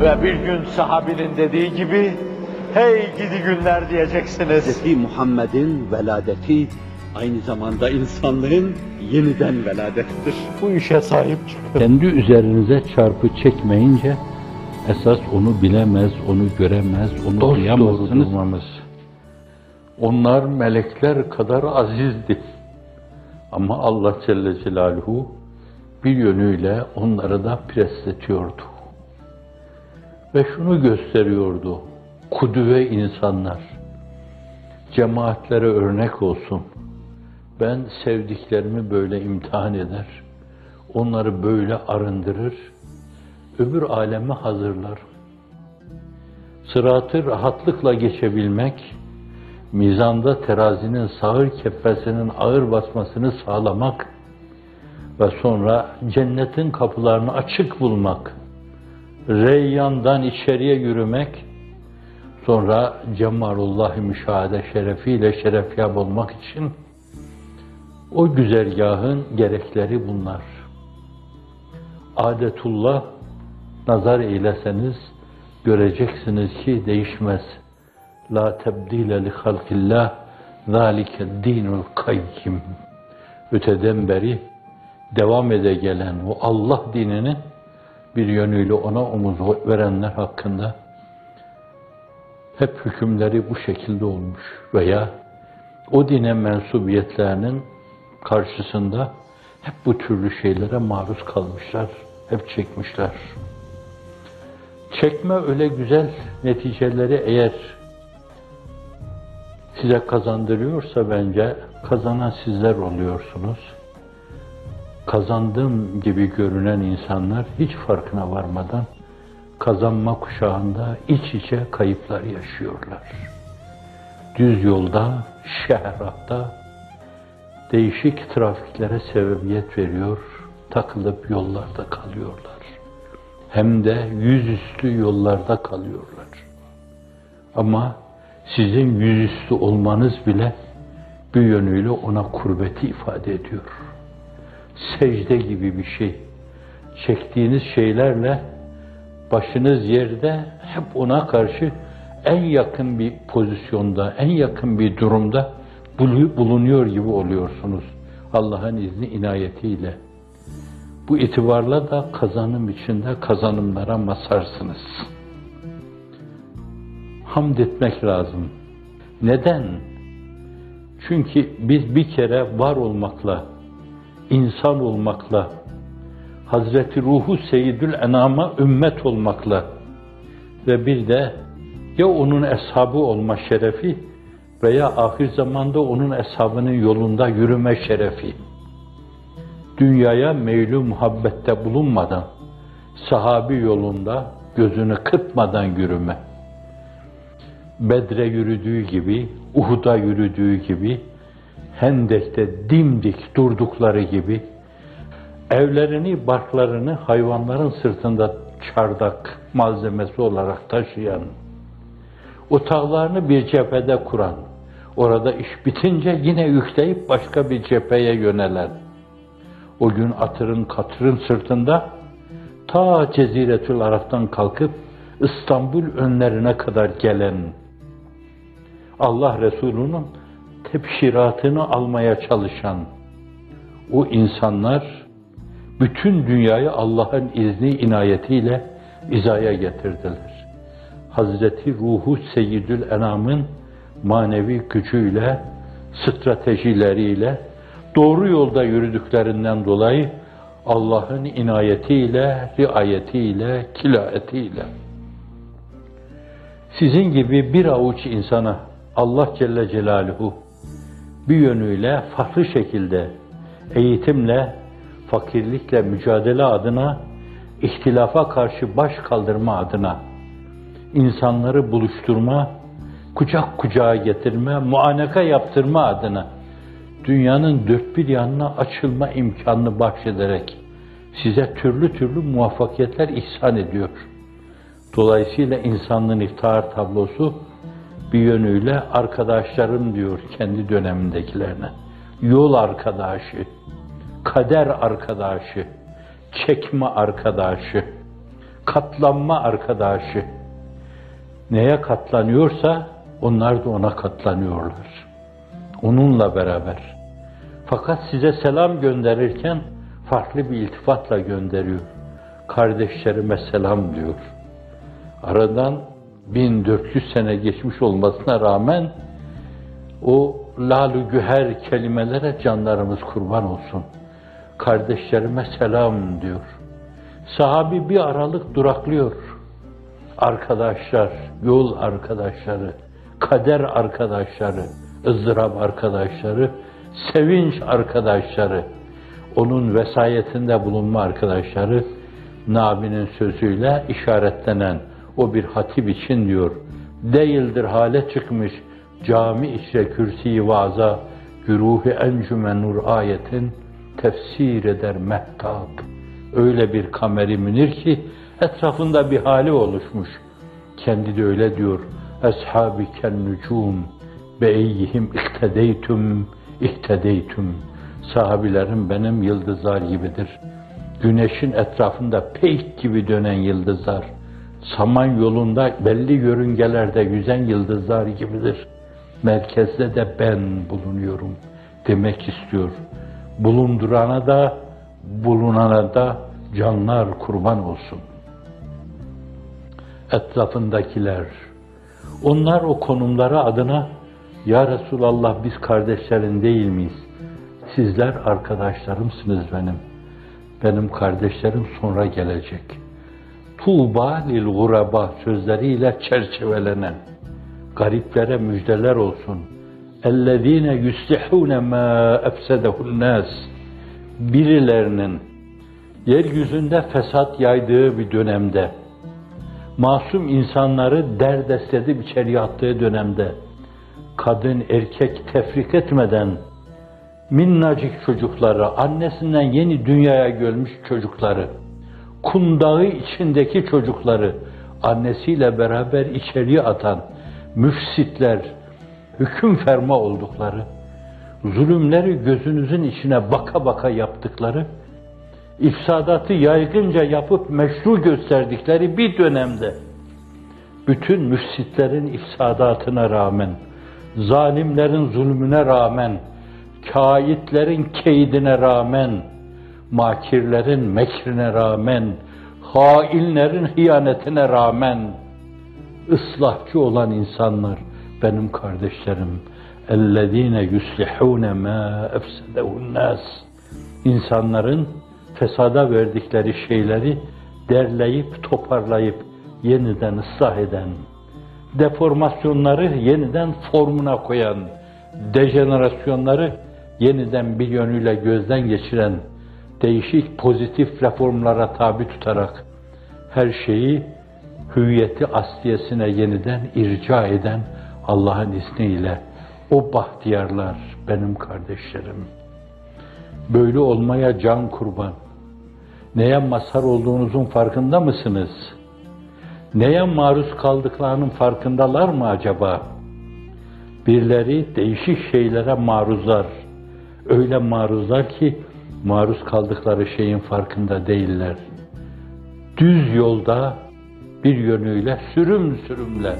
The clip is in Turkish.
Ve bir gün sahabinin dediği gibi, hey gidi günler diyeceksiniz. Hz. Muhammed'in veladeti aynı zamanda insanlığın yeniden veladettir. Bu işe sahip çıkın. Kendi üzerinize çarpı çekmeyince esas onu bilemez, onu göremez, onu Dost duyamazsınız. doğru durmamız. Onlar melekler kadar azizdi. Ama Allah Celle Celaluhu bir yönüyle onları da presletiyordu. Ve şunu gösteriyordu. Kudüve insanlar, cemaatlere örnek olsun. Ben sevdiklerimi böyle imtihan eder, onları böyle arındırır, öbür aleme hazırlar. Sıratı rahatlıkla geçebilmek, mizanda terazinin sağır kefesinin ağır basmasını sağlamak ve sonra cennetin kapılarını açık bulmak, reyyandan içeriye yürümek, sonra cemalullah müşahede şerefiyle şerefyab olmak için o güzergahın gerekleri bunlar. Adetullah nazar eyleseniz göreceksiniz ki değişmez. La tebdile li halkillah zalike dinul kayyim. Öteden beri devam ede gelen o Allah dininin bir yönüyle ona omuz verenler hakkında hep hükümleri bu şekilde olmuş veya o dine mensubiyetlerinin karşısında hep bu türlü şeylere maruz kalmışlar, hep çekmişler. Çekme öyle güzel neticeleri eğer size kazandırıyorsa bence kazanan sizler oluyorsunuz. Kazandım gibi görünen insanlar hiç farkına varmadan kazanma kuşağında iç içe kayıplar yaşıyorlar. Düz yolda, şehratta değişik trafiklere sebebiyet veriyor, takılıp yollarda kalıyorlar. Hem de yüzüstü yollarda kalıyorlar. Ama sizin yüzüstü olmanız bile bir yönüyle ona kurbeti ifade ediyor. Secde gibi bir şey. Çektiğiniz şeylerle başınız yerde hep ona karşı en yakın bir pozisyonda, en yakın bir durumda bulunuyor gibi oluyorsunuz. Allah'ın izni inayetiyle. Bu itibarla da kazanım içinde kazanımlara masarsınız. Hamd etmek lazım. Neden? Çünkü biz bir kere var olmakla, insan olmakla, Hazreti Ruhu Seyyidül Enam'a ümmet olmakla ve bir de ya onun eshabı olma şerefi veya ahir zamanda onun eshabının yolunda yürüme şerefi. Dünyaya meylü muhabbette bulunmadan, sahabi yolunda gözünü kırpmadan yürüme. Bedre yürüdüğü gibi, Uhud'a yürüdüğü gibi, Hendek'te dimdik durdukları gibi, evlerini, barklarını hayvanların sırtında çardak malzemesi olarak taşıyan, otağlarını bir cephede kuran, orada iş bitince yine yükleyip başka bir cepheye yönelen, o gün atırın katırın sırtında ta Ceziretül Araf'tan kalkıp İstanbul önlerine kadar gelen Allah Resulü'nün tebşiratını almaya çalışan o insanlar bütün dünyayı Allah'ın izni inayetiyle izaya getirdiler. Hazreti Ruhu Seyyidül Enam'ın manevi gücüyle, stratejileriyle, doğru yolda yürüdüklerinden dolayı Allah'ın inayetiyle, riayetiyle, kilaetiyle sizin gibi bir avuç insana Allah Celle Celaluhu bir yönüyle farklı şekilde eğitimle, fakirlikle mücadele adına, ihtilafa karşı baş kaldırma adına, insanları buluşturma, kucak kucağa getirme, muaneka yaptırma adına dünyanın dört bir yanına açılma imkanını bahşederek size türlü türlü muvaffakiyetler ihsan ediyor. Dolayısıyla insanlığın iftihar tablosu bir yönüyle arkadaşlarım diyor kendi dönemindekilerine. Yol arkadaşı, kader arkadaşı, çekme arkadaşı, katlanma arkadaşı. Neye katlanıyorsa onlar da ona katlanıyorlar. Onunla beraber. Fakat size selam gönderirken farklı bir iltifatla gönderiyor. Kardeşlerime selam diyor. Aradan 1400 sene geçmiş olmasına rağmen o lalu güher kelimelere canlarımız kurban olsun. Kardeşlerime selam diyor. Sahabi bir aralık duraklıyor. Arkadaşlar, yol arkadaşları, kader arkadaşları, ızdırap arkadaşları, sevinç arkadaşları, onun vesayetinde bulunma arkadaşları, Nabi'nin sözüyle işaretlenen o bir hatip için diyor, değildir hale çıkmış cami içre kürsi vaza, güruhi encümen nur ayetin tefsir eder mehtap. Öyle bir kameri münir ki etrafında bir hali oluşmuş. Kendi de öyle diyor. Eshabi ken nucum be eyyihim ihtedeytüm ihtedeytüm. Sahabilerim benim yıldızlar gibidir. Güneşin etrafında peyk gibi dönen yıldızlar. Saman yolunda belli yörüngelerde yüzen yıldızlar gibidir. Merkezde de ben bulunuyorum demek istiyor. Bulundurana da bulunana da canlar kurban olsun. Etrafındakiler, onlar o konumları adına Ya Resulallah biz kardeşlerin değil miyiz? Sizler arkadaşlarımsınız benim. Benim kardeşlerim sonra gelecek. Tuğba lil guraba sözleriyle çerçevelenen gariplere müjdeler olsun. Ellezine yustihune ma efsedehu'n nas. Birilerinin yeryüzünde fesat yaydığı bir dönemde masum insanları derdest edip içeriye attığı dönemde kadın erkek tefrik etmeden minnacık çocukları, annesinden yeni dünyaya gelmiş çocukları kundağı içindeki çocukları annesiyle beraber içeriye atan müfsitler, hüküm ferma oldukları, zulümleri gözünüzün içine baka baka yaptıkları, ifsadatı yaygınca yapıp meşru gösterdikleri bir dönemde, bütün müfsitlerin ifsadatına rağmen, zalimlerin zulmüne rağmen, kaitlerin keydine rağmen, makirlerin mekrine rağmen, hainlerin hıyanetine rağmen, ıslahçı olan insanlar benim kardeşlerim. اَلَّذ۪ينَ يُسْلِحُونَ مَا اَفْسَدَهُ النَّاسِ İnsanların fesada verdikleri şeyleri derleyip toparlayıp yeniden ıslah eden, deformasyonları yeniden formuna koyan, dejenerasyonları yeniden bir yönüyle gözden geçiren, değişik pozitif reformlara tabi tutarak her şeyi hüviyeti asliyesine yeniden irca eden Allah'ın izniyle o bahtiyarlar benim kardeşlerim. Böyle olmaya can kurban. Neye mazhar olduğunuzun farkında mısınız? Neye maruz kaldıklarının farkındalar mı acaba? Birileri değişik şeylere maruzlar. Öyle maruzlar ki maruz kaldıkları şeyin farkında değiller. Düz yolda bir yönüyle sürüm sürümler.